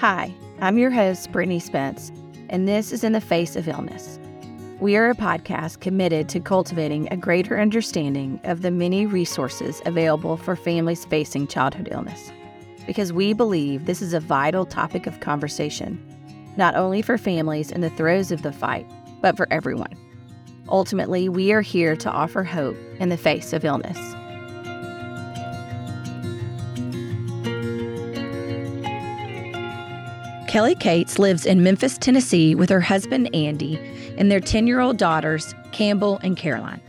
Hi, I'm your host, Brittany Spence, and this is In the Face of Illness. We are a podcast committed to cultivating a greater understanding of the many resources available for families facing childhood illness, because we believe this is a vital topic of conversation, not only for families in the throes of the fight, but for everyone. Ultimately, we are here to offer hope in the face of illness. Kelly Cates lives in Memphis, Tennessee with her husband Andy and their 10 year old daughters, Campbell and Caroline.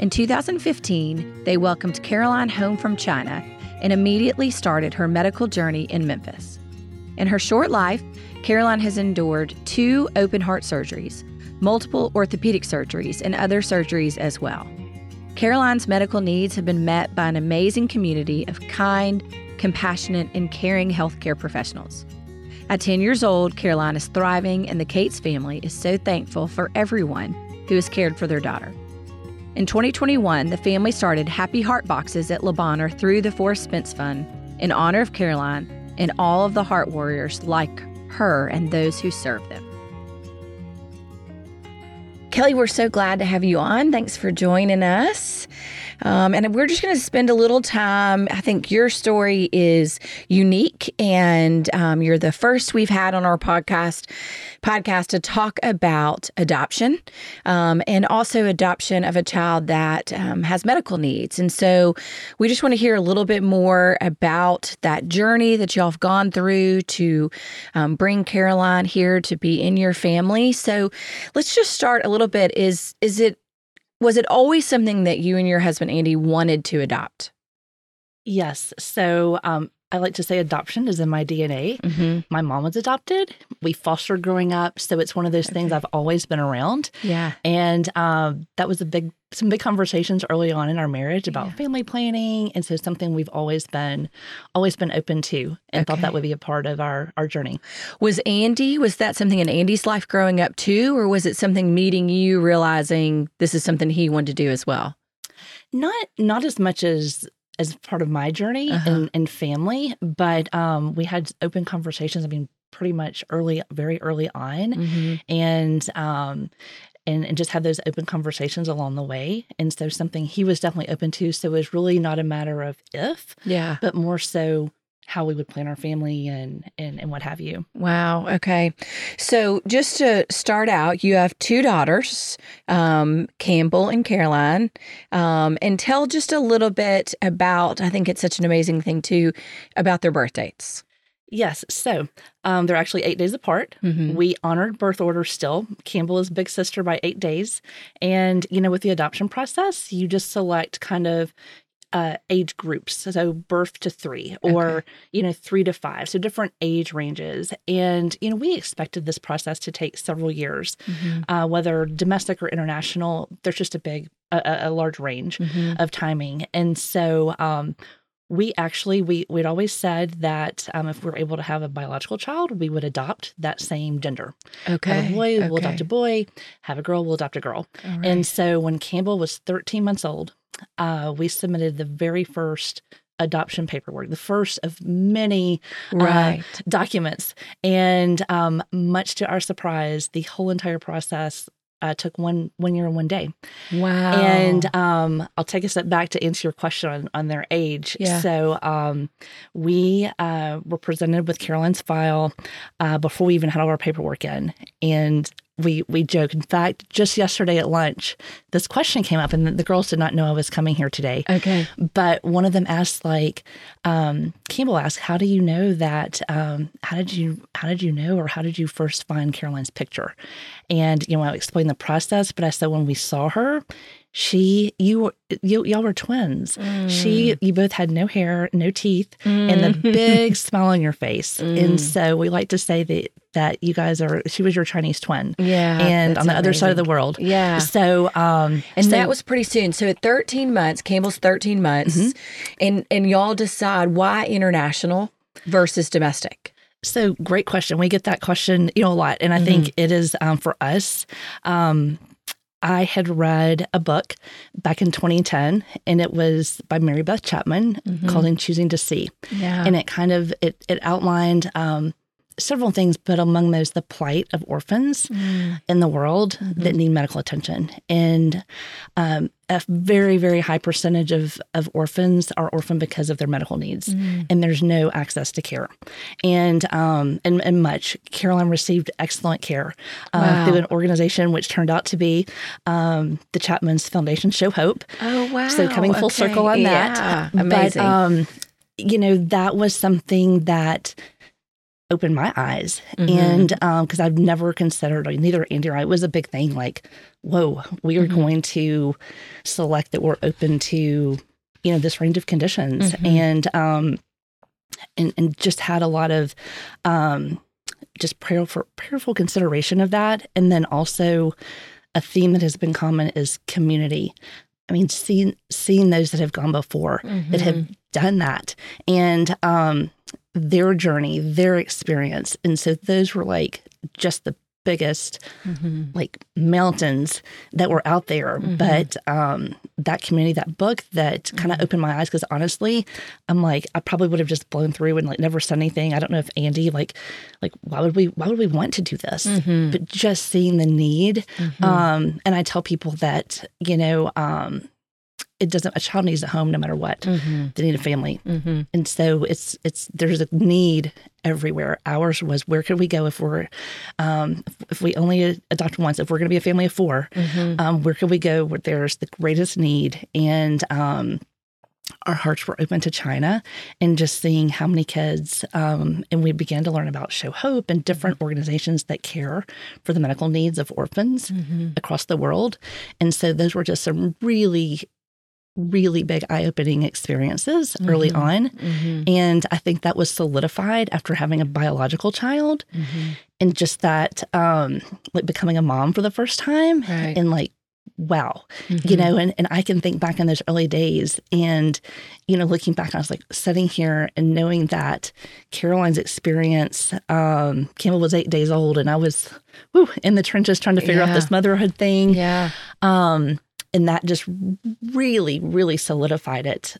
In 2015, they welcomed Caroline home from China and immediately started her medical journey in Memphis. In her short life, Caroline has endured two open heart surgeries, multiple orthopedic surgeries, and other surgeries as well. Caroline's medical needs have been met by an amazing community of kind, compassionate, and caring healthcare professionals. At 10 years old, Caroline is thriving, and the Cates family is so thankful for everyone who has cared for their daughter. In 2021, the family started Happy Heart Boxes at Le Bonheur through the Forrest Spence Fund in honor of Caroline and all of the heart warriors like her and those who serve them. Kelly, we're so glad to have you on. Thanks for joining us. Um, and we're just going to spend a little time. I think your story is unique, and um, you're the first we've had on our podcast podcast to talk about adoption um, and also adoption of a child that um, has medical needs. And so we just want to hear a little bit more about that journey that y'all have gone through to um, bring Caroline here to be in your family. So let's just start a little bit. Is is it was it always something that you and your husband Andy wanted to adopt? Yes. So um, I like to say adoption is in my DNA. Mm-hmm. My mom was adopted. We fostered growing up, so it's one of those okay. things I've always been around. Yeah, and um, that was a big, some big conversations early on in our marriage about yeah. family planning, and so something we've always been, always been open to, and okay. thought that would be a part of our our journey. Was Andy? Was that something in Andy's life growing up too, or was it something meeting you, realizing this is something he wanted to do as well? Not not as much as as part of my journey uh-huh. and, and family, but um, we had open conversations. I mean, pretty much early, very early on, mm-hmm. and um, and, and just had those open conversations along the way. And so something he was definitely open to. So it was really not a matter of if, yeah, but more so how we would plan our family and, and and what have you. Wow. Okay. So just to start out, you have two daughters, um, Campbell and Caroline, um, and tell just a little bit about. I think it's such an amazing thing too about their birth dates. Yes. So um, they're actually eight days apart. Mm-hmm. We honored birth order still. Campbell is big sister by eight days. And, you know, with the adoption process, you just select kind of uh, age groups, so birth to three or okay. you know three to five, so different age ranges. And you know we expected this process to take several years, mm-hmm. uh, whether domestic or international. There's just a big, a, a large range mm-hmm. of timing, and so. Um, we actually we we'd always said that um, if we are able to have a biological child, we would adopt that same gender. Okay, have a boy, okay. we'll adopt a boy. Have a girl, we'll adopt a girl. Right. And so when Campbell was 13 months old, uh, we submitted the very first adoption paperwork, the first of many uh, right. uh, documents. And um, much to our surprise, the whole entire process uh, took one one year and one day. Wow! And um, I'll take a step back to answer your question on, on their age. Yeah. So um, we uh, were presented with Caroline's file uh, before we even had all our paperwork in, and we we joke. In fact, just yesterday at lunch, this question came up, and the girls did not know I was coming here today. Okay, but one of them asked, like, um, Campbell asked, "How do you know that? Um, how did you how did you know, or how did you first find Caroline's picture?" And you know, I explained the process, but I said when we saw her, she you you y'all were twins. Mm. She you both had no hair, no teeth, mm. and the big smile on your face. Mm. And so we like to say that that you guys are she was your Chinese twin. Yeah. And on the amazing. other side of the world. Yeah. So um and so, that was pretty soon. So at 13 months, Campbell's 13 months, mm-hmm. and and y'all decide why international versus domestic. So great question. We get that question, you know, a lot, and I mm-hmm. think it is um, for us. Um, I had read a book back in 2010 and it was by Mary Beth Chapman mm-hmm. called In Choosing to See. Yeah. And it kind of it it outlined um, several things, but among those, the plight of orphans mm. in the world mm-hmm. that need medical attention. And um, a very, very high percentage of, of orphans are orphaned because of their medical needs, mm. and there's no access to care. And, um, and, and much. Caroline received excellent care uh, wow. through an organization which turned out to be um, the Chapman's Foundation Show Hope. Oh, wow. So coming full okay. circle on yeah. that. Amazing. But, um, you know, that was something that opened my eyes. Mm-hmm. And because um, I've never considered, neither Andy or I, it was a big thing like, whoa, we are mm-hmm. going to select that we're open to, you know, this range of conditions. Mm-hmm. And, um, and, and just had a lot of, um, just prayerful, prayerful consideration of that. And then also a theme that has been common is community. I mean, seeing seeing those that have gone before that have mm-hmm. done that, and um, their journey, their experience, and so those were like just the biggest mm-hmm. like mountains that were out there mm-hmm. but um that community that book that kind of mm-hmm. opened my eyes because honestly i'm like i probably would have just blown through and like never said anything i don't know if andy like like why would we why would we want to do this mm-hmm. but just seeing the need mm-hmm. um and i tell people that you know um it doesn't a child needs a home no matter what mm-hmm. they need a family mm-hmm. and so it's it's there's a need everywhere ours was where could we go if we're um, if we only adopt once if we're going to be a family of 4 mm-hmm. um, where could we go where there's the greatest need and um, our hearts were open to China and just seeing how many kids, um, and we began to learn about Show Hope and different organizations that care for the medical needs of orphans mm-hmm. across the world. And so those were just some really really big eye opening experiences mm-hmm. early on. Mm-hmm. And I think that was solidified after having a biological child mm-hmm. and just that, um, like becoming a mom for the first time right. and like, wow, you mm-hmm. know, and, and I can think back in those early days and, you know, looking back, I was like sitting here and knowing that Caroline's experience, um, Campbell was eight days old and I was, whew, in the trenches trying to figure yeah. out this motherhood thing. Yeah. Um, and that just really really solidified it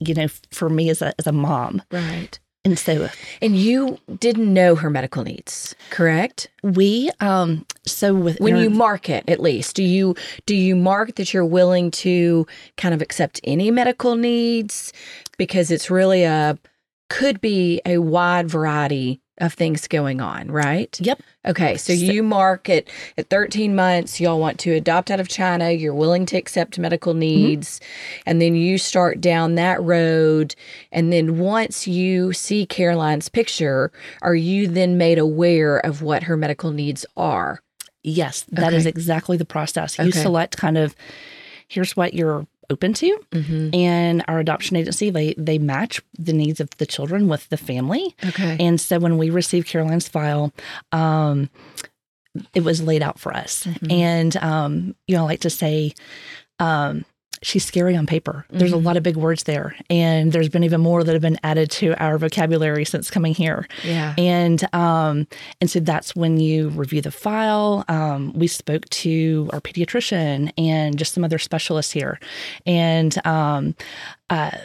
you know for me as a as a mom. Right. And so and you didn't know her medical needs correct? We um so with when you mark it at least do you do you mark that you're willing to kind of accept any medical needs? Because it's really a could be a wide variety of things going on, right? Yep. Okay, so, so you mark it at 13 months, y'all want to adopt out of China, you're willing to accept medical mm-hmm. needs, mm-hmm. and then you start down that road. And then once you see Caroline's picture, are you then made aware of what her medical needs are? Yes, that okay. is exactly the process. You okay. select kind of here's what your open to. Mm-hmm. And our adoption agency, they they match the needs of the children with the family. Okay. And so when we received Caroline's file, um, it was laid out for us. Mm-hmm. And um, you know, I like to say, um, she's scary on paper. There's mm-hmm. a lot of big words there. And there's been even more that have been added to our vocabulary since coming here. Yeah. And um, and so that's when you review the file. Um, we spoke to our pediatrician and just some other specialists here. And um, uh,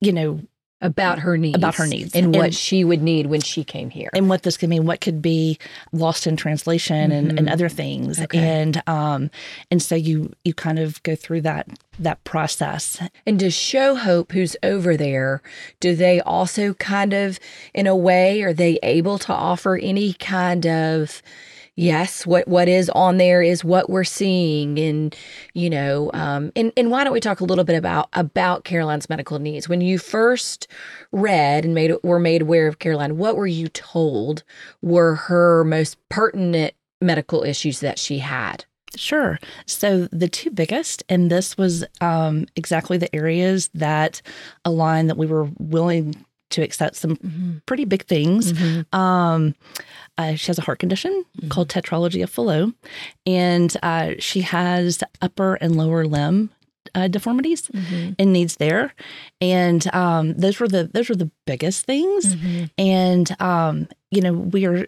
you know, about her needs about her needs and, and, what she would need when she came here and what this could mean what could be lost in translation mm-hmm. and, and other things okay. and um and so you you kind of go through that that process and does show hope who's over there do they also kind of in a way are they able to offer any kind of yes what what is on there is what we're seeing and you know um, and and why don't we talk a little bit about about caroline's medical needs when you first read and made were made aware of caroline what were you told were her most pertinent medical issues that she had Sure. So the two biggest, and this was um, exactly the areas that align that we were willing to accept some mm-hmm. pretty big things. Mm-hmm. Um, uh, she has a heart condition mm-hmm. called tetralogy of Fallot, and uh, she has upper and lower limb uh, deformities mm-hmm. and needs there. And um, those were the those were the biggest things. Mm-hmm. And um, you know, we are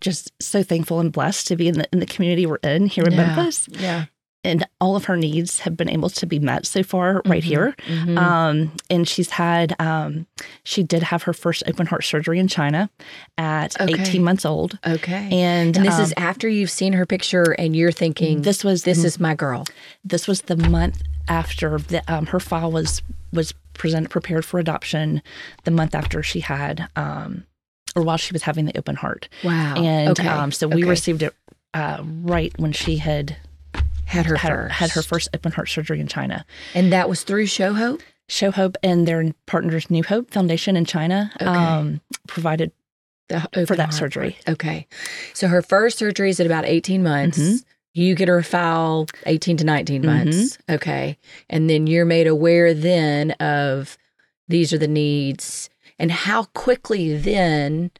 just so thankful and blessed to be in the in the community we're in here in yeah. Memphis. Yeah. And all of her needs have been able to be met so far right Mhm. here. Mhm. Um, and she's had, um, she did have her first open heart surgery in China at Okay. 18 months old. okay. And, And this um, is after you've seen her picture and you're thinking, this was this the- is my girl. this was the month after the, um, her file was was presented prepared for adoption. The month after she had, um, or while she was having the open heart, Wow. and okay. um, so we okay. received it uh, right when she had had her had, first. had her first open heart surgery in China. And that was through Show Hope? Show Hope and their partners, New Hope Foundation in China, Okay. um, provided The for that heart surgery. part. Okay. So her first surgery is at about 18 months. Mhm. You get her file 18 to 19 Mhm. months. Okay. And then you're made aware then of these are the needs and how quickly then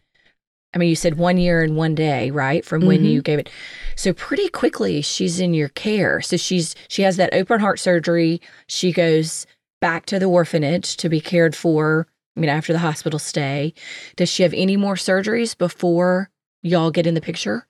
I mean you said 1 year and 1 day, right? From when Mhm. you gave it. So pretty quickly she's in your care. So she's she has that open heart surgery. She goes back to the orphanage to be cared for, I mean after the hospital stay. Does she have any more surgeries before y'all get in the picture?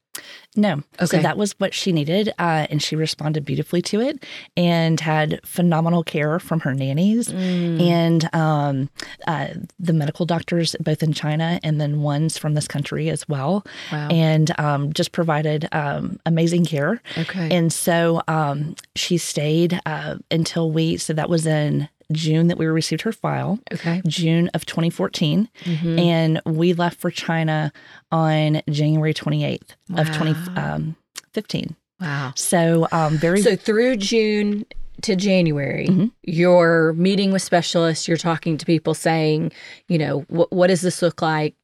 No. Okay. So that was what she needed. Uh, and she responded beautifully to it and had phenomenal care from her nannies Mm. and um, uh, the medical doctors, both in China and then ones from this country as well. Wow. And um, just provided um, amazing care. okay. And so um, she stayed uh, until we, so that was in June that we received her file, okay. June of 2014. Mhm. And we left for China on January 28th of Wow. 2015. Wow. So um, very So through June to January, Mhm. you're meeting with specialists, you're talking to people saying, you know, what what does this look like?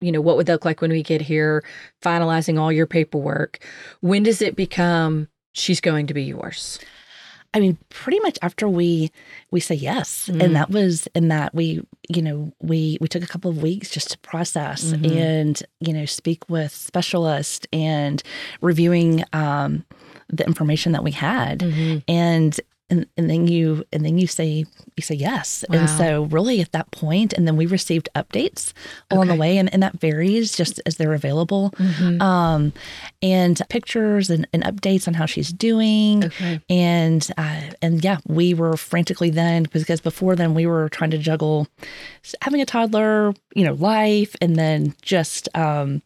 You know, what would that look like when we get here? Finalizing all your paperwork. When does it become she's going to be yours? I mean, pretty much after we we say yes, Mm. and that was and that we you know we we took a couple of weeks just to process Mhm. and you know speak with specialists and reviewing um, the information that we had, and and and then you and then you say you say yes, Wow. and so really at that point, and then we received updates along Okay. the way, and, and that varies just as they're available, Mhm. um, and pictures and, and updates on how she's doing Okay. and uh, and yeah, we were frantically then because before then we were trying to juggle having a toddler, you know, life, and then just um,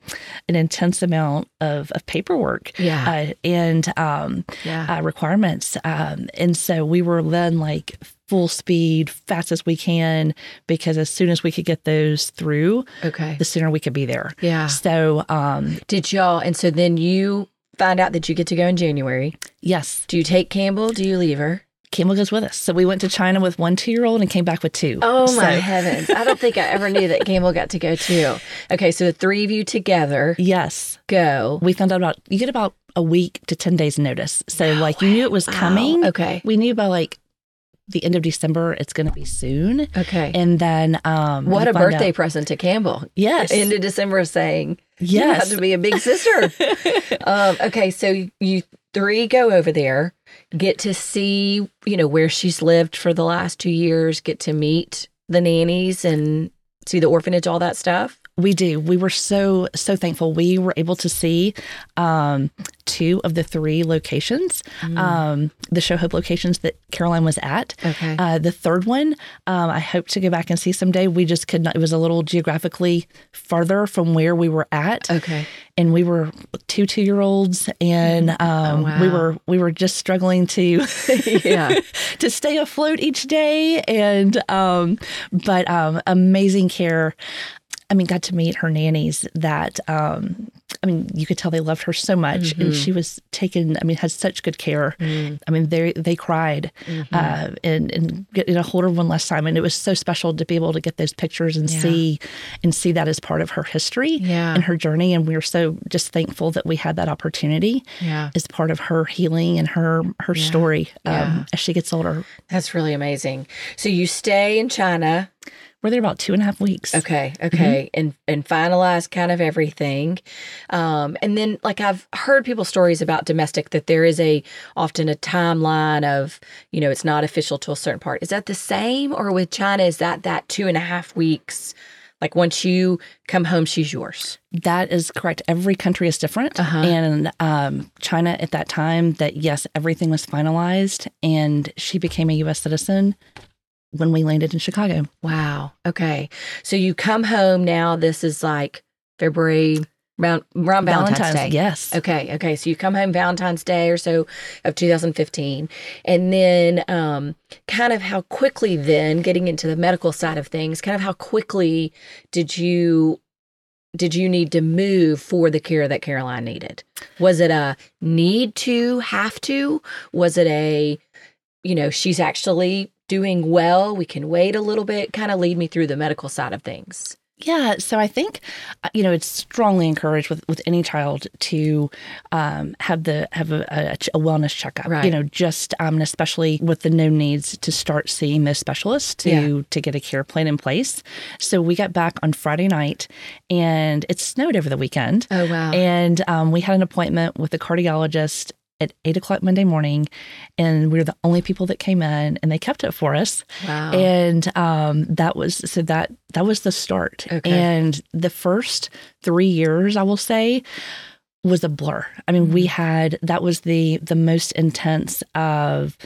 an intense amount of, of paperwork Yeah. uh, and um, yeah. uh, requirements, um, and so we were then like full speed, fast as we can, because as soon as we could get those through, okay. the sooner we could be there. Yeah. So um, Did y'all and so then you find out that you get to go in January. yes, Do you take Campbell? Do you leave her? Campbell goes with us. So we went to China with one two year old and came back with two. Oh So- my heavens. I don't think I ever knew that Campbell got to go too. Okay, so the three of you together Yes. go. We found out about, you get about a week to 10 days notice. So, like, you knew it was coming. Wow. Okay. We knew by like the end of December, it's going to be soon. Okay. And then, um, what a birthday out- present to Campbell. Yes. Into December saying, You yes. have to be a big sister. um, okay, so you three go over there, get to see, you know, where she's lived for the last two years, get to meet the nannies and see the orphanage, all that stuff. We do. We were so so thankful. We were able to see um, two of the three locations, Mm. um, the Show Hope locations that Caroline was at. Okay. Uh, the third one, um, I hope to go back and see someday. We just could not. It was a little geographically farther from where we were at, okay. and we were two two year olds, and um, we Mm. wow. were we were just struggling to Yeah. to stay afloat each day, and um, but um, amazing care. I mean, got to meet her nannies that, um, I mean, you could tell they loved her so much and Mhm. she was taken, I mean, had such good care. Mm. I mean, they, they cried, Mhm. uh, and, and getting a hold of one last time. And it was so special to be able to get those pictures and Yeah. see, and see that as part of her history yeah. and her journey. And we were so just thankful that we had that opportunity yeah. as part of her healing and her, her Yeah. story, um, as she gets older. That's really amazing. So you stay in China. We're there about two and a half weeks. Okay, okay, and and finalize kind of everything, um, and then like I've heard people stories about domestic that there is a often a timeline of you know it's not official to a certain part. Is that the same, or with China is that that two and a half weeks? Like once you come home, she's yours. That is correct. Every country is different. Uh-huh. And um, China at that time, that yes, everything was finalized and she became a U.S. citizen when we landed in Chicago. Wow. Okay. So you come home now. This is like February around, around Valentine's, Day. Yes. Okay. Okay. So you come home Valentine's Day or so of 2015. And then um, kind of how quickly then getting into the medical side of things, kind of how quickly did you did you need to move for the care that Caroline needed? Was it a need to, have to? Was it a, you know, she's actually doing well. We can wait a little bit. Kind of lead me through the medical side of things. Yeah, so I think uh, you know it's strongly encouraged with, with any child to um, have the have a, a, a wellness checkup. Right. You know, just um, and especially with the no needs to start seeing those specialists to Yeah. to get a care plan in place. So we got back on Friday night, and it snowed over the weekend. Oh wow! And um, we had an appointment with a cardiologist at eight o'clock Monday morning, and we were the only people that came in, and they kept it for us. wow! And um, that was so that that was the start. Okay. And the first three years, I will say, was a blur. I mean, we had that was the the most intense of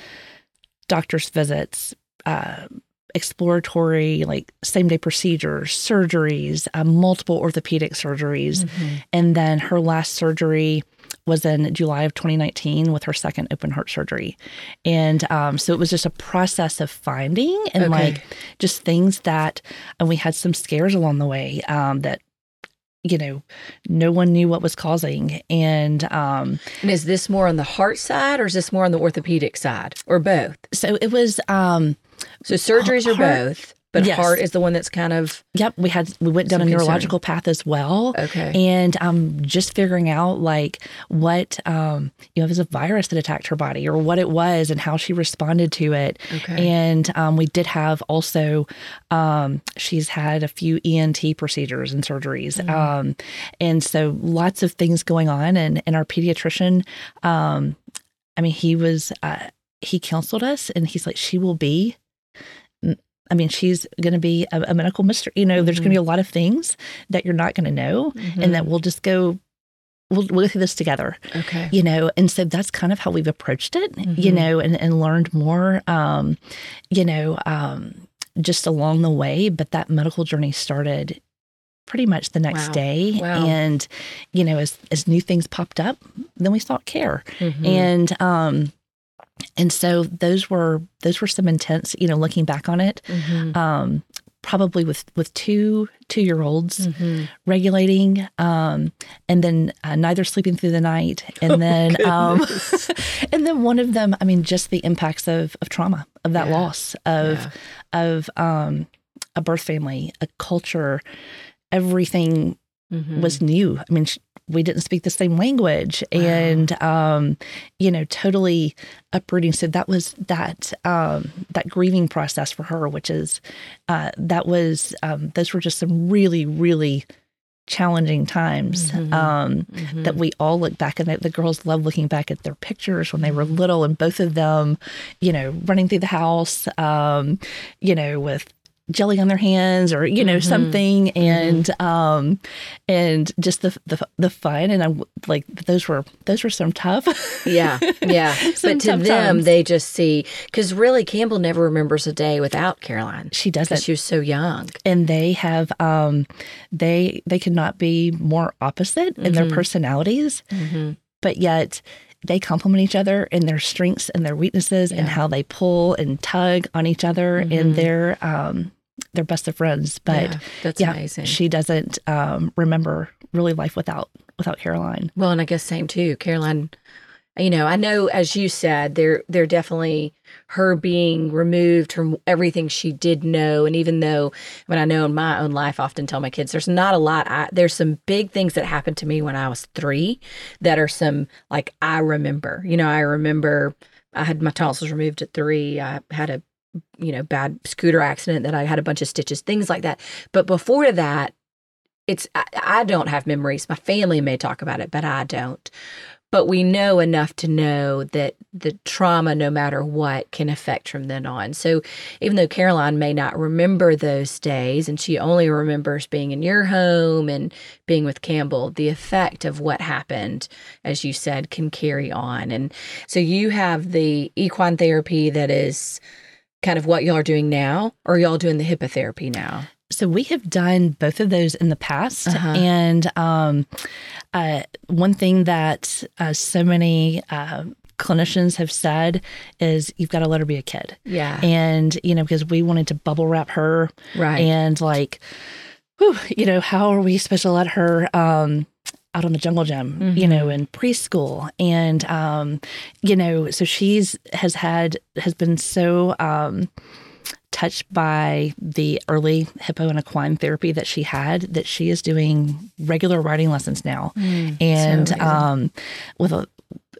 doctor's visits. Uh, exploratory like same day procedures surgeries uh, multiple orthopedic surgeries Mhm. and then her last surgery was in July of 2019 with her second open heart surgery. And um, so it was just a process of finding and Okay. like just things that, and we had some scares along the way um, that, you know, no one knew what was causing. And um, And is this more on the heart side or is this more on the orthopedic side or both? so it was, um, So surgeries are both, but Yes. heart is the one that's kind of yep, we had, we went down a concern. neurological path as well. okay. and um, just figuring out like what um, you know if it was a virus that attacked her body or what it was and how she responded to it Okay. and um, we did have also um, she's had a few ent procedures and surgeries Mm-hmm. um, and so lots of things going on and, and our pediatrician um, i mean he was uh, he counseled us and he's like she will be I mean, she's going to be a, a medical mystery. You know, there's going to be a lot of things that you're not going to know, and that we'll just go, we'll, we'll go through this together, okay. you know. And so that's kind of how we've approached it, you Mhm. know, and, and learned more, um, you know, um, just along the way. But that medical journey started pretty much the next Wow. day. Wow. And, you know, as, as new things popped up, then we sought care. Mhm. And, um, and so those were those were some intense, you know, looking back on it, Mhm. um, probably with with two two year olds Mhm. regulating, um, and then uh, neither sleeping through the night, and then um, and then one of them, I mean, just the impacts of of trauma, of that Yeah. loss, of Yeah. of um, a birth family, a culture, everything Mhm. was new. I mean, we didn't speak the same language, Wow. and um, you know, totally uprooting. So that was that um, that grieving process for her, which is uh, that was um, those were just some really really challenging times Mhm. um, Mhm. that we all look back and the, the girls love looking back at their pictures when they were little and both of them you know running through the house um, you know with jelly on their hands or you know Mhm. something and um and just the the, the fun and i'm like those were those were some tough yeah, yeah. Some but to them, times. they just see because really Campbell never remembers a day without Caroline she doesn't she was so young. and they have um they they could not be more opposite in their Mhm. personalities Mm-hmm. but yet they complement each other in their strengths and their weaknesses and how they pull and tug on each other Mhm. and they're um they're best of friends but yeah, that's yeah, amazing. she doesn't um remember really life without without caroline Well, and I guess same too. Caroline, you know, I know as you said, they're they're definitely her being removed from everything she did know. And even though when I know in my own life, I often tell my kids there's not a lot. I, there's some big things that happened to me when I was three that are some like I remember. You know, I remember I had my tonsils removed at three. I had a you know bad scooter accident that I had a bunch of stitches, things like that. But before that, it's I, I don't have memories. My family may talk about it, but I don't. but we know enough to know that the trauma, no matter what, can affect from then on. So even though Caroline may not remember those days and she only remembers being in your home and being with Campbell, the effect of what happened, as you said, can carry on. And so you have the equine therapy that is kind of what y'all are doing now, or y'all doing the hippotherapy now? So we have done both of those in the past, uh-huh. and um, uh, one thing that uh, so many uh, clinicians have said is you've got to let her be a kid. Yeah, and you know because we wanted to bubble wrap her, right, and like, whew, you know how are we supposed to let her? Um, out on the jungle gym, mm-hmm. you know, in preschool. And, um, you know, so she's has had, has been so, um, touched by the early hippo and equine therapy that she had that she is doing regular riding lessons now mm, and so um, with a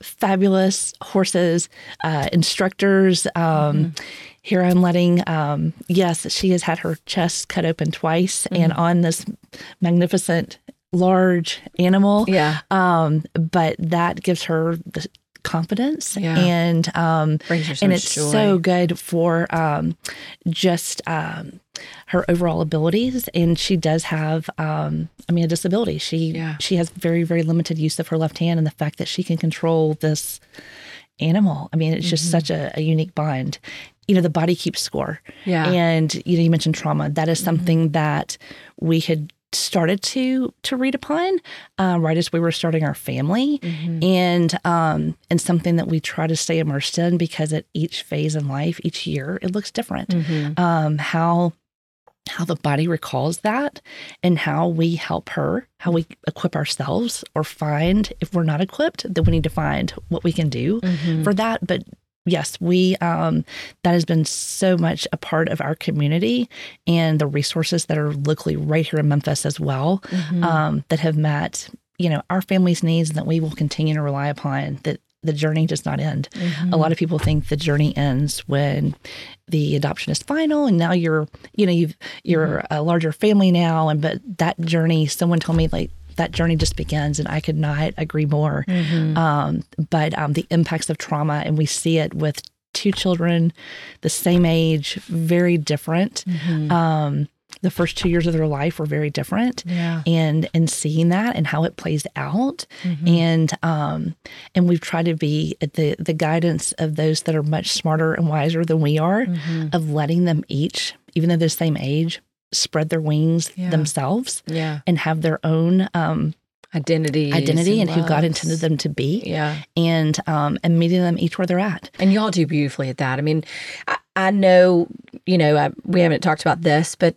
fabulous horses uh, instructors um, mm-hmm. here i'm letting um, yes she has had her chest cut open twice mm-hmm. and on this magnificent large animal yeah um, but that gives her the confidence yeah. and um and it's joy. so good for um just um her overall abilities and she does have um i mean a disability she yeah. she has very very limited use of her left hand and the fact that she can control this animal i mean it's just mm-hmm. such a, a unique bond you know the body keeps score yeah and you know you mentioned trauma that is mm-hmm. something mm-hmm. that we had started to to read upon uh, right as we were starting our family mm-hmm. and um and something that we try to stay immersed in because at each phase in life each year it looks different mm-hmm. um how how the body recalls that and how we help her how we equip ourselves or find if we're not equipped then we need to find what we can do mm-hmm. for that but yes, we um, that has been so much a part of our community and the resources that are locally right here in Memphis as well mm-hmm. um, that have met you know our family's needs and that we will continue to rely upon that the journey does not end. Mm-hmm. A lot of people think the journey ends when the adoption is final and now you're you know you've you're mm-hmm. a larger family now and but that journey someone told me like that journey just begins, and I could not agree more. Mm-hmm. Um, but um, the impacts of trauma, and we see it with two children the same age, very different. Mm-hmm. Um, the first two years of their life were very different yeah. and and seeing that and how it plays out mm-hmm. and um and we've tried to be the the guidance of those that are much smarter and wiser than we are mm-hmm. of letting them each even though they're the same age spread their wings yeah. themselves yeah. and have their own um, identity identity and, and who God intended them to be. Yeah. And um and meeting them each where they're at. And y'all do beautifully at that. I mean, I, I know, you know, I, we haven't talked about this, but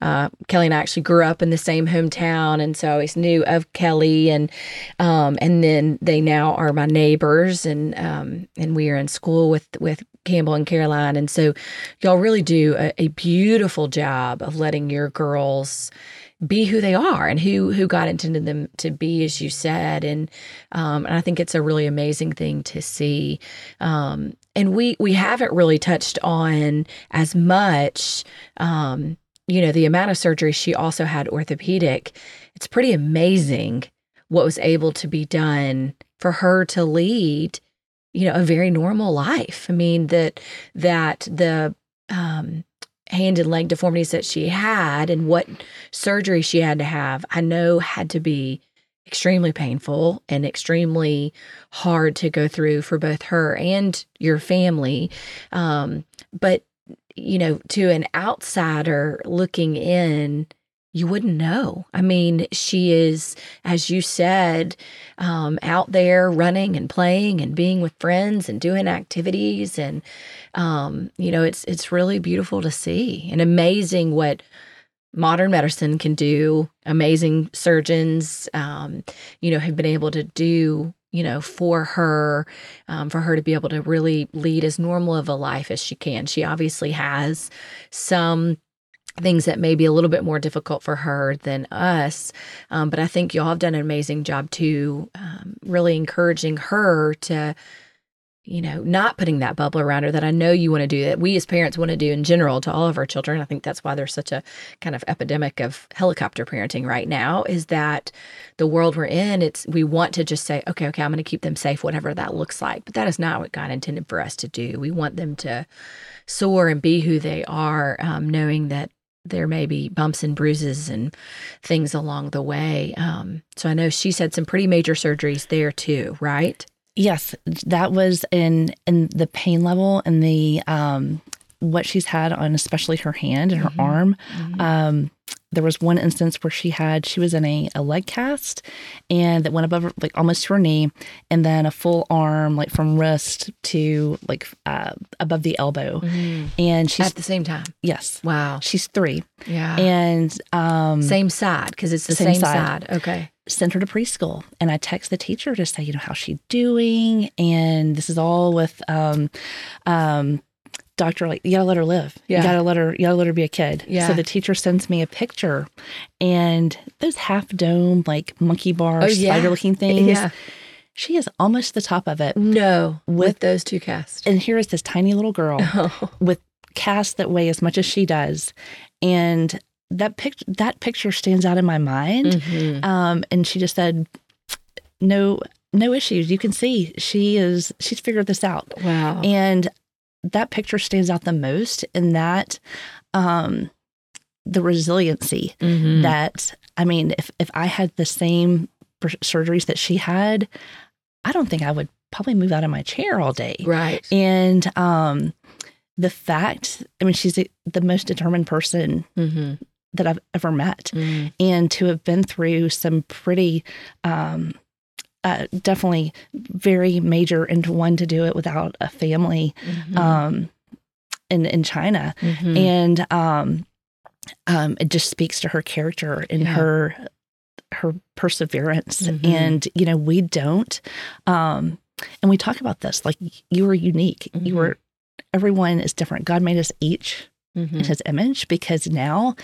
uh, Kelly and I actually grew up in the same hometown, and so I always knew of Kelly, and um, and then they now are my neighbors, and um, and we are in school with with Campbell and Caroline, and so y'all really do a, a beautiful job of letting your girls be who they are and who who God intended them to be, as you said, and um, and I think it's a really amazing thing to see. Um, and we we haven't really touched on as much. Um, you know, the amount of surgery she also had orthopedic. It's pretty amazing what was able to be done for her to lead you know a very normal life i mean that that the um hand and leg deformities that she had and what surgery she had to have, I know had to be extremely painful and extremely hard to go through for both her and your family. Um, but, you know, to an outsider looking in, you wouldn't know. I mean, she is, as you said, um, out there running and playing and being with friends and doing activities, and um, you know, it's it's really beautiful to see and amazing what modern medicine can do. Amazing surgeons, um, you know, have been able to do you know, for her, um, for her to be able to really lead as normal of a life as she can. She obviously has some things that may be a little bit more difficult for her than us. Um, but I think y'all have done an amazing job too, um, really encouraging her to you know, not putting that bubble around her that I know you want to do that we as parents want to do in general to all of our children. I think that's why there's such a kind of epidemic of helicopter parenting right now is that the world we're in, it's we want to just say, okay, okay, I'm going to keep them safe, whatever that looks like. But that is not what God intended for us to do. We want them to soar and be who they are, um, knowing that there may be bumps and bruises and things along the way. Um, so I know she's had some pretty major surgeries there too, right? Yes, that was in in the pain level and the um what she's had on especially her hand and her mm-hmm. arm. Mm-hmm. Um there was one instance where she had she was in a, a leg cast and that went above like almost to her knee and then a full arm like from wrist to like uh, above the elbow. Mm-hmm. and she's at the same time? Yes. Wow. She's three. Yeah. And um same side because it's the same, same side. side. Okay. Sent her to preschool. And I text the teacher to say, you know, how's she doing? And this is all with um um doctor like you gotta let her live. Yeah. You gotta let her you gotta let her be a kid. Yeah. So the teacher sends me a picture and those half dome like monkey bar oh, yeah. spider looking things. Yeah. She is almost the top of it. No. With, with those two casts. And here is this tiny little girl oh. with casts that weigh as much as she does. And that picture that picture stands out in my mind. Mm-hmm. Um, and she just said, "No, no issues. You can see she is she's figured this out." Wow. And that picture stands out the most in that um, the resiliency mm-hmm. that I mean, if if I had the same surgeries that she had, I don't think I would probably move out of my chair all day. Right. And um, the fact, I mean, she's the most determined person mm-hmm that I've ever met, mm. and to have been through some pretty. Um, uh, definitely very major and one to do it without a family mm-hmm. um, in in China, mm-hmm. and um, um, it just speaks to her character and yeah. her her perseverance. Mm-hmm. And you know, we don't, um, and we talk about this like you are unique. You mm-hmm. were everyone is different. God made us each mm-hmm. in his image because now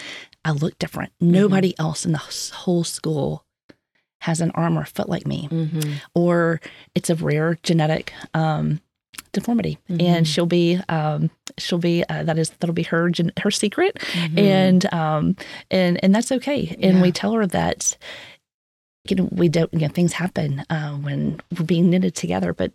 I look different. Mm-hmm. Nobody else in the whole school has an arm or foot like me, mm-hmm. or it's a rare genetic um, deformity, mm-hmm. and she'll be um, she'll be uh, that is that'll be her gen- her secret, mm-hmm. and um, and and that's okay. And yeah. we tell her that you know we don't you know things happen uh, when we're being knitted together, but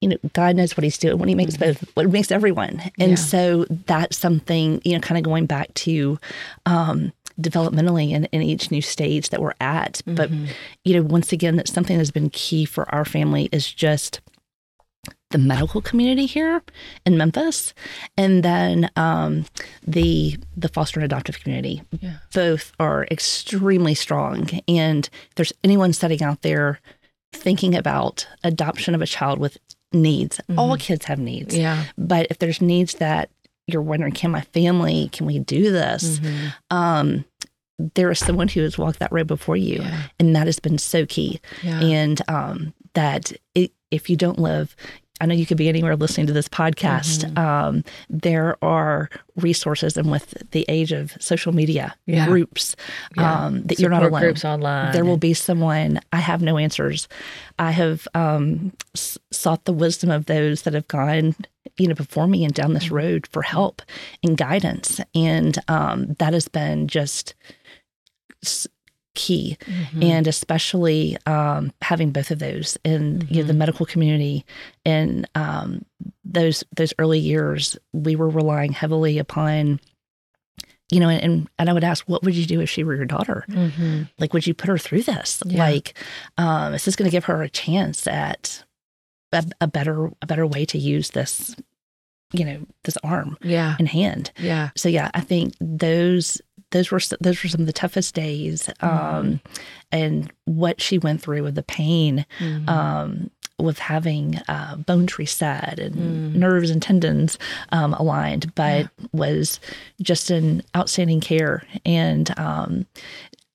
you know, God knows what He's doing when He makes mm-hmm. both, what makes everyone. And yeah. so that's something, you know, kind of going back to um, developmentally in, in each new stage that we're at. Mm-hmm. But, you know, once again, that's something that's been key for our family is just the medical community here in Memphis, and then um, the the foster and adoptive community. Yeah. Both are extremely strong. And if there's anyone sitting out there thinking about adoption of a child with needs. Mm-hmm. All kids have needs. Yeah. But if there's needs that you're wondering, can my family, can we do this? Mm-hmm. Um, there is someone who has walked that road before you, yeah. and that has been so key. Yeah. And um, that it, if you don't live I know you could be anywhere listening to this podcast. Mm-hmm. Um, there are resources, and with the age of social media yeah. groups, yeah. um, that Support you're not alone. Groups online. There will be someone. I have no answers. I have um, s- sought the wisdom of those that have gone, you know, before me and down this mm-hmm. road for help and guidance, and um, that has been just key mm-hmm. and especially um, having both of those in mm-hmm. you know, the mm-hmm. medical community in um, those those early years we were relying heavily upon you know and and I would ask what would you do if she were your daughter mm-hmm. like would you put her through this yeah. like um, is this going to give her a chance at a, a better a better way to use this you know this arm yeah and hand yeah so yeah i think those those were those were some of the toughest days mm-hmm. um, and what she went through with the pain mm-hmm. um, with having uh, bones reset and mm. nerves and tendons um, aligned, but yeah. was just an outstanding care. And um,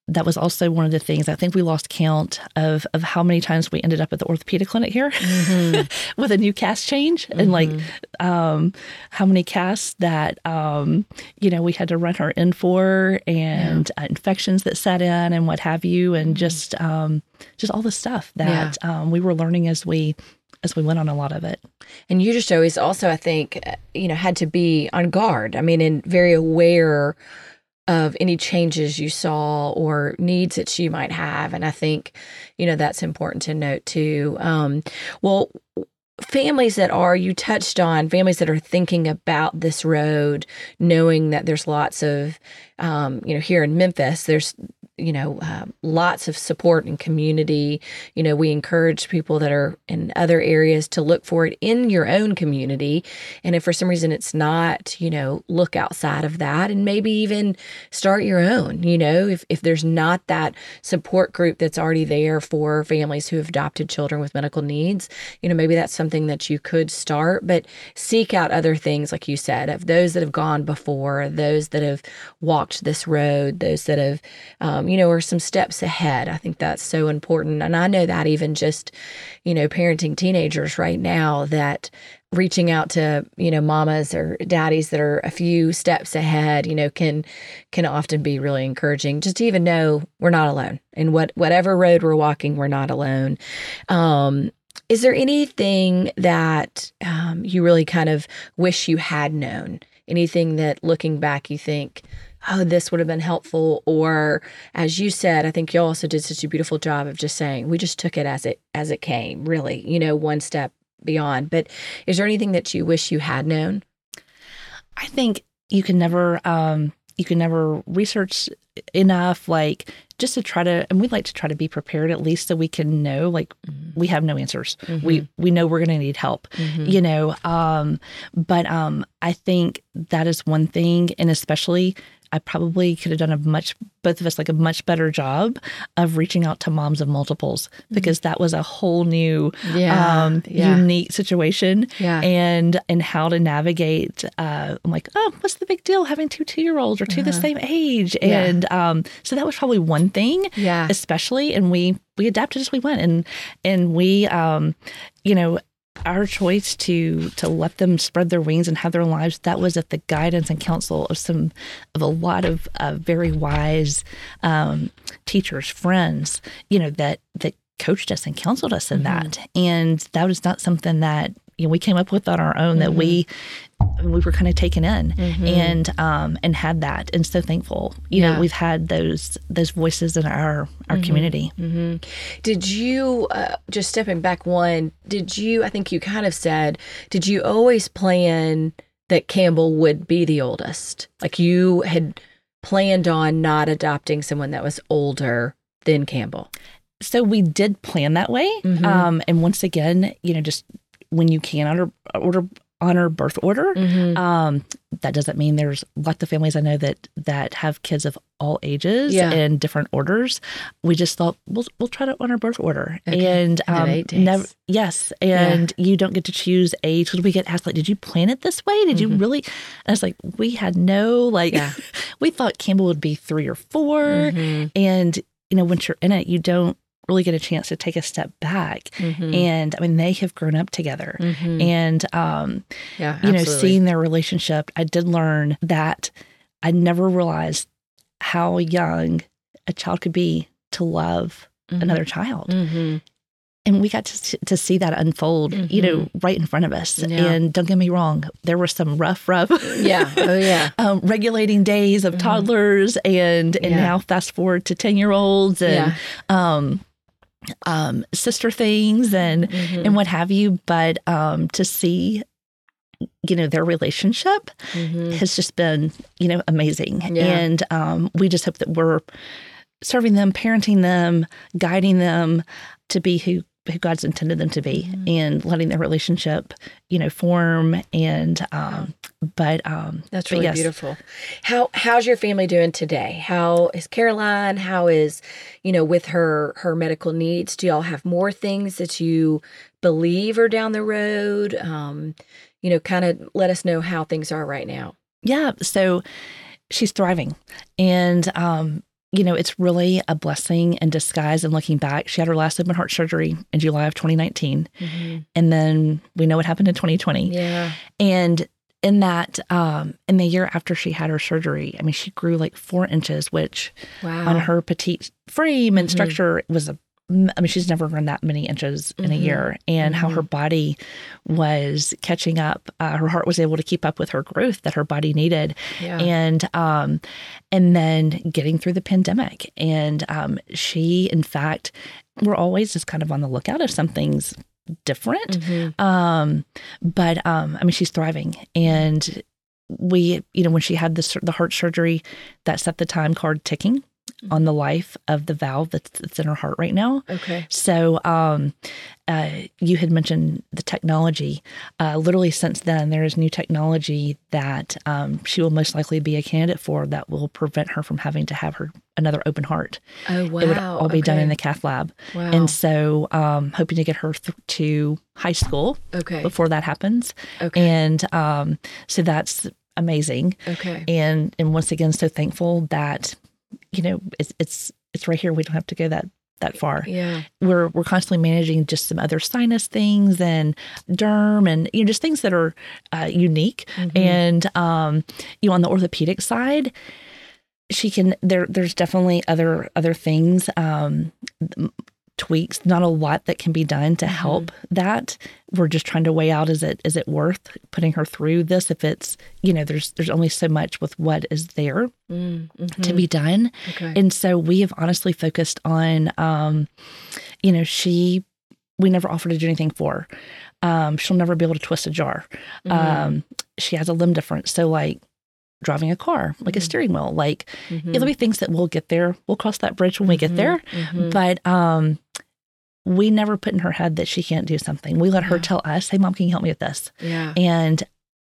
that was also one of the things I think we lost count of of how many times we ended up at the orthopedic clinic here mm-hmm. with a new cast change mm-hmm. and like mm-hmm. um, how many casts that um, you know we had to run her in for and yeah. uh, infections that set in and what have you and mm-hmm. just um, just all the stuff that yeah. Um, we were learning as we as we went on a lot of it. And you just always also, I think, uh, you know, had to be on guard. I mean, and very aware of any changes you saw or needs that she might have. And I think, you know, that's important to note too. Um, well, families that are you touched on families that are thinking about this road knowing that there's lots of um, you know here in memphis there's you know, uh, lots of support and community. You know, we encourage people that are in other areas to look for it in your own community. And if for some reason it's not, you know, look outside of that and maybe even start your own. You know, if, if there's not that support group that's already there for families who have adopted children with medical needs, you know, maybe that's something that you could start, but seek out other things, like you said, of those that have gone before, those that have walked this road, those that have, um, you know, are some steps ahead. I think that's so important. And I know that even just, you know, parenting teenagers right now that reaching out to you know mamas or daddies that are a few steps ahead you know can can often be really encouraging just to even know we're not alone and what whatever road we're walking we're not alone um is there anything that um, you really kind of wish you had known anything that looking back you think oh, this would have been helpful. Or as you said, I think you also did such a beautiful job of just saying we just took it as it as it came, really, you know, one step beyond. But is there anything that you wish you had known? I think you can never um you can never research enough like just to try to and we'd like to try to be prepared at least so we can know like mm-hmm. we have no answers mm-hmm. we we know we're going to need help mm-hmm. you know um but um i think that is one thing and especially I probably could have done a much, both of us, like a much better job of reaching out to moms of multiples mm-hmm. because that was a whole new, yeah, um, yeah. unique situation. Yeah. And, and how to navigate. Uh, I'm like, oh, what's the big deal having two two year olds or 2 uh-huh. the same age? And um, so that was probably one thing, yeah. especially. And we, we adapted as we went and, and we, um, you know, our choice to to let them spread their wings and have their lives that was at the guidance and counsel of some of a lot of uh, very wise um, teachers friends you know that that coached us and counseled us in mm-hmm. that and that was not something that you know, we came up with on our own mm-hmm. that we we were kind of taken in mm-hmm. and um and had that and so thankful you yeah. know we've had those those voices in our our mm-hmm. community mm-hmm. did you uh, just stepping back one did you i think you kind of said did you always plan that campbell would be the oldest like you had planned on not adopting someone that was older than campbell so we did plan that way mm-hmm. um and once again you know just when you can order order honor birth order. Mm-hmm. Um, that doesn't mean there's lots of families I know that that have kids of all ages yeah. and different orders. We just thought we'll we'll try to honor birth order okay. and um, never yes, and yeah. you don't get to choose age because we get asked like, did you plan it this way? Did mm-hmm. you really? And it's like we had no like yeah. we thought Campbell would be three or 4 mm-hmm. and you know once you're in it, you don't really get a chance to take a step back. Mm-hmm. And I mean, they have grown up together. Mm-hmm. And, um, yeah, you know, seeing their relationship, I did learn that I never realized how young a child could be to love mm-hmm. another child. Mm-hmm. And we got to, to see that unfold, you know, mm-hmm. right in front of us. Yeah. And don't get me wrong, there were some rough, rough, yeah, oh yeah, um, regulating days of mm-hmm. toddlers, and and yeah. now fast forward to ten year olds, and um, um, sister things and mm-hmm. and what have you. But um, to see, you know, their relationship mm-hmm. has just been, you know, amazing. Yeah. And um, we just hope that we're serving them, parenting them, guiding them to be who who God's intended them to be mm-hmm. and letting their relationship, you know, form and um but um that's really yes. beautiful. How how's your family doing today? How is Caroline? How is, you know, with her her medical needs? Do y'all have more things that you believe are down the road? Um, you know, kind of let us know how things are right now. Yeah, so she's thriving and um you know, it's really a blessing in disguise. And looking back, she had her last open heart surgery in July of 2019. Mm-hmm. And then we know what happened in 2020. Yeah. And in that, um, in the year after she had her surgery, I mean, she grew like four inches, which wow. on her petite frame and mm-hmm. structure was a I mean, she's never run that many inches in mm-hmm. a year, and mm-hmm. how her mm-hmm. body was catching up. Uh, her heart was able to keep up with her growth that her body needed, yeah. and um, and then getting through the pandemic. And um, she, in fact, we're always just kind of on the lookout if something's different. Mm-hmm. Um, but um, I mean, she's thriving, and we, you know, when she had the the heart surgery, that set the time card ticking on the life of the valve that's, that's in her heart right now. Okay. So, um, uh, you had mentioned the technology. Uh, literally, since then, there is new technology that um, she will most likely be a candidate for that will prevent her from having to have her another open heart. Oh wow! It would all be okay. done in the cath lab. Wow. And so, um, hoping to get her th- to high school. Okay. Before that happens. Okay. And um, so that's amazing. Okay. And and once again, so thankful that you know, it's it's it's right here. We don't have to go that that far. Yeah. We're we're constantly managing just some other sinus things and derm and you know just things that are uh, unique. Mm-hmm. And um, you know, on the orthopedic side, she can there there's definitely other other things um tweaks, not a lot that can be done to mm-hmm. help mm-hmm. that. We're just trying to weigh out is it is it worth putting her through this if it's, you know, there's there's only so much with what is there mm-hmm. to be done. Okay. And so we have honestly focused on um, you know, she we never offered to do anything for her. Um, she'll never be able to twist a jar. Mm-hmm. Um, she has a limb difference. So like driving a car, like mm-hmm. a steering wheel. Like mm-hmm. it'll be things that we'll get there. We'll cross that bridge when we get mm-hmm. there. Mm-hmm. But um, we never put in her head that she can't do something. We let her tell us, "Hey, mom, can you help me with this?" Yeah, and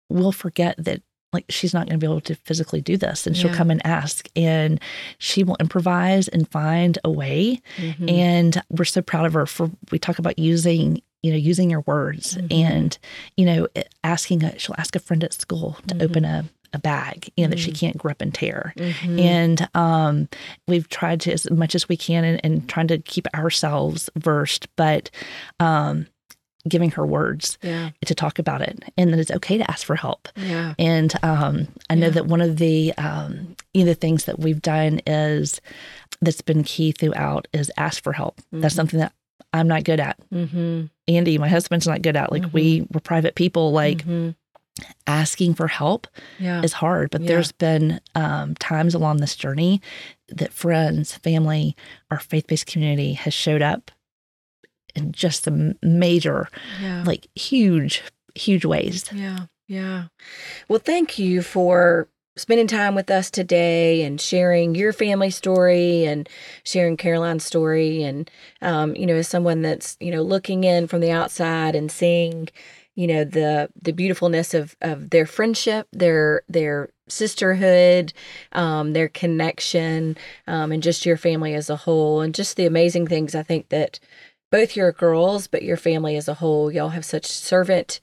we'll forget that like she's not going to be able to physically do this and she'll yeah. come and ask and she will improvise and find a way mm-hmm. and we're so proud of her for we talk about using you know using your words mm-hmm. and you know asking a she'll ask a friend at school to mm-hmm. open a a bag, you know, that she mm. can't grip and tear. Mm-hmm. And um, we've tried to as much as we can and, and trying to keep ourselves versed, but um, giving her words yeah. to talk about it and that it's okay to ask for help. Yeah. And um, I know yeah. that one of the um, you know, the things that we've done is that's been key throughout is ask for help. Mm-hmm. That's something that I'm not good at. Mm-hmm. Andy, my husband's not good at. Like we mm-hmm. we're private people. Like mm-hmm asking for help yeah. is hard. But yeah. there's been um, times along this journey that friends, family, our faith based community has showed up in just the major, yeah. like huge, huge ways. Yeah. Yeah. Well, thank you for spending time with us today and sharing your family story and sharing Caroline's story. And, um, you know, as someone that's, you know, looking in from the outside and seeing, you know the the beautifulness of of their friendship their their sisterhood um their connection um and just your family as a whole. And just the amazing things i think that both your girls but your family as a whole y'all have such servant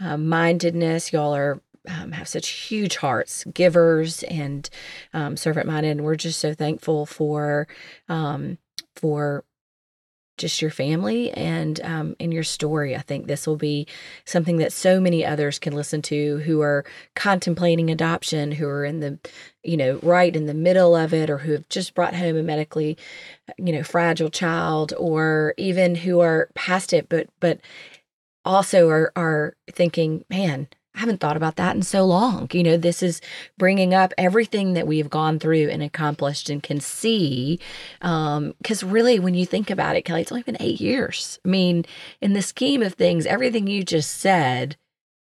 uh, mindedness. Y'all are um, have such huge hearts, givers and um, servant minded, and we're just so thankful for um, for just your family and um, and your story. I think this will be something that so many others can listen to who are contemplating adoption, who are in the, you know, right in the middle of it, or who have just brought home a medically, you know, fragile child, or even who are past it, but but also are are thinking, man, I haven't thought about that in so long. You know, this is bringing up everything that we've gone through and accomplished and can see. Because um, really, when you think about it, Kelly, it's only been eight years. I mean, in the scheme of things, everything you just said,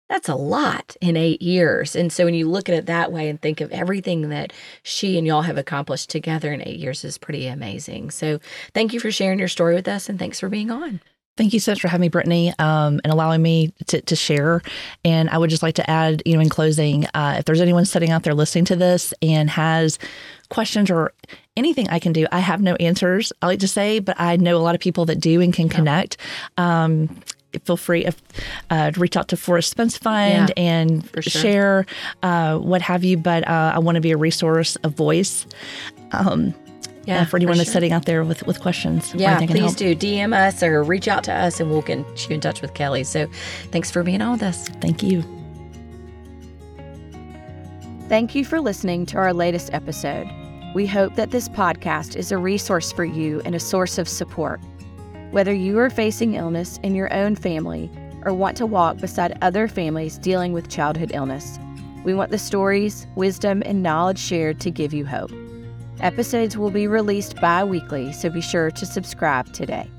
that's a lot in eight years. And so when you look at it that way and think of everything that she and y'all have accomplished together in eight years is pretty amazing. So thank you for sharing your story with us and thanks for being on. Thank you so much for having me, Brittany, um, and allowing me to, to, share. And I would just like to add, you know, in closing, uh, if there's anyone sitting out there listening to this and has questions or anything I can do, I have no answers, I like to say, but I know a lot of people that do and can yeah. connect. Um, feel free if, uh, to reach out to Forrest Spence Fund yeah, and sure. share uh, what have you. But uh, I want to be a resource, a voice. Um, uh, yeah, uh, for anyone for that's sure. sitting out there with, with questions. Yeah, please do DM us or reach out to us and we'll get you in touch with Kelly. So thanks for being on with us. Thank you. Thank you for listening to our latest episode. We hope that this podcast is a resource for you and a source of support. Whether you are facing illness in your own family or want to walk beside other families dealing with childhood illness, we want the stories, wisdom, and knowledge shared to give you hope. Episodes will be released bi weekly, so be sure to subscribe today.